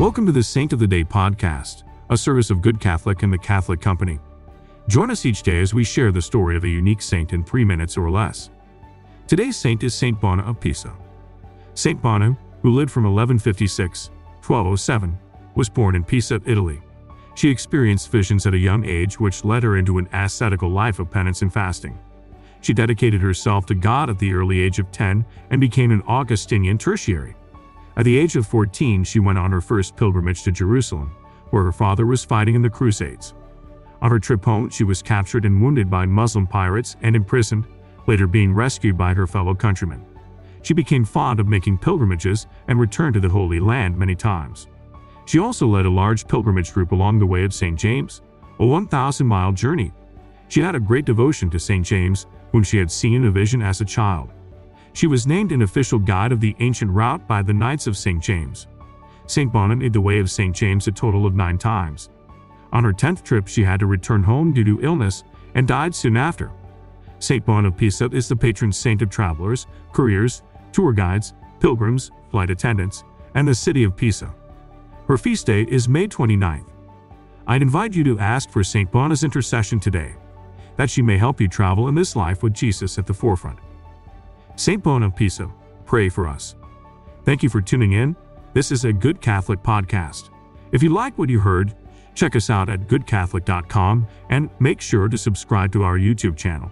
Welcome to the Saint of the Day podcast, a service of Good Catholic and the Catholic Company. Join us each day as we share the story of a unique saint in three minutes or less. Today's saint is Saint Bona of Pisa. Saint Bona, who lived from 1156 1207, was born in Pisa, Italy. She experienced visions at a young age which led her into an ascetical life of penance and fasting. She dedicated herself to God at the early age of 10 and became an Augustinian tertiary. At the age of 14, she went on her first pilgrimage to Jerusalem, where her father was fighting in the Crusades. On her trip home, she was captured and wounded by Muslim pirates and imprisoned, later being rescued by her fellow countrymen. She became fond of making pilgrimages and returned to the Holy Land many times. She also led a large pilgrimage group along the way of St. James, a 1,000 mile journey. She had a great devotion to St. James, whom she had seen in a vision as a child. She was named an official guide of the ancient route by the Knights of St. James. St. Made the way of St. James a total of nine times. On her 10th trip, she had to return home due to illness and died soon after. St. Bona of Pisa is the patron saint of travelers, couriers, tour guides, pilgrims, flight attendants, and the city of Pisa. Her feast day is May 29th. I'd invite you to ask for St. Bona's intercession today, that she may help you travel in this life with Jesus at the forefront. St. Bona of pray for us. Thank you for tuning in. This is a Good Catholic podcast. If you like what you heard, check us out at goodcatholic.com and make sure to subscribe to our YouTube channel.